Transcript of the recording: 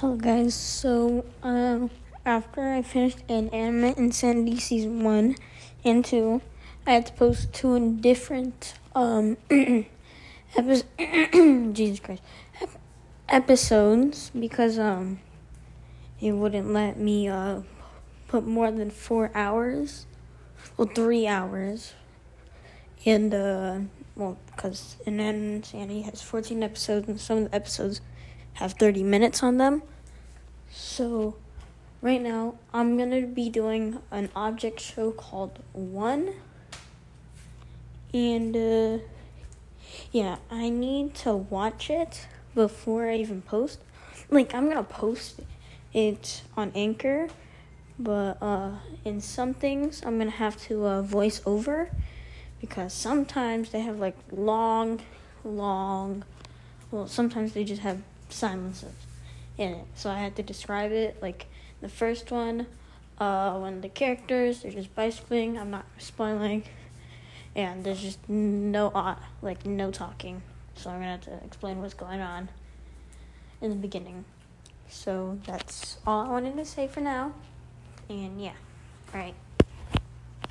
Hello, guys. So, um, after I finished Inanimate Insanity season one and two, I had to post two different um episodes. Jesus Christ, ep- episodes because um it wouldn't let me uh put more than four hours, well, three hours, and uh well, because Inanimate Insanity has fourteen episodes, and some of the episodes have 30 minutes on them. So, right now, I'm going to be doing an object show called One. And, uh, yeah, I need to watch it before I even post. Like, I'm going to post it on Anchor, but, uh, in some things, I'm going to have to, uh, voice over because sometimes they have, like, long, long, well, sometimes they just have silences in it. So I had to describe it. Like the first one, uh, when the characters they're just bicycling. I'm not spoiling, and there's just no uh, like no talking. So I'm gonna have to explain what's going on in the beginning. So that's all I wanted to say for now. And yeah, all right.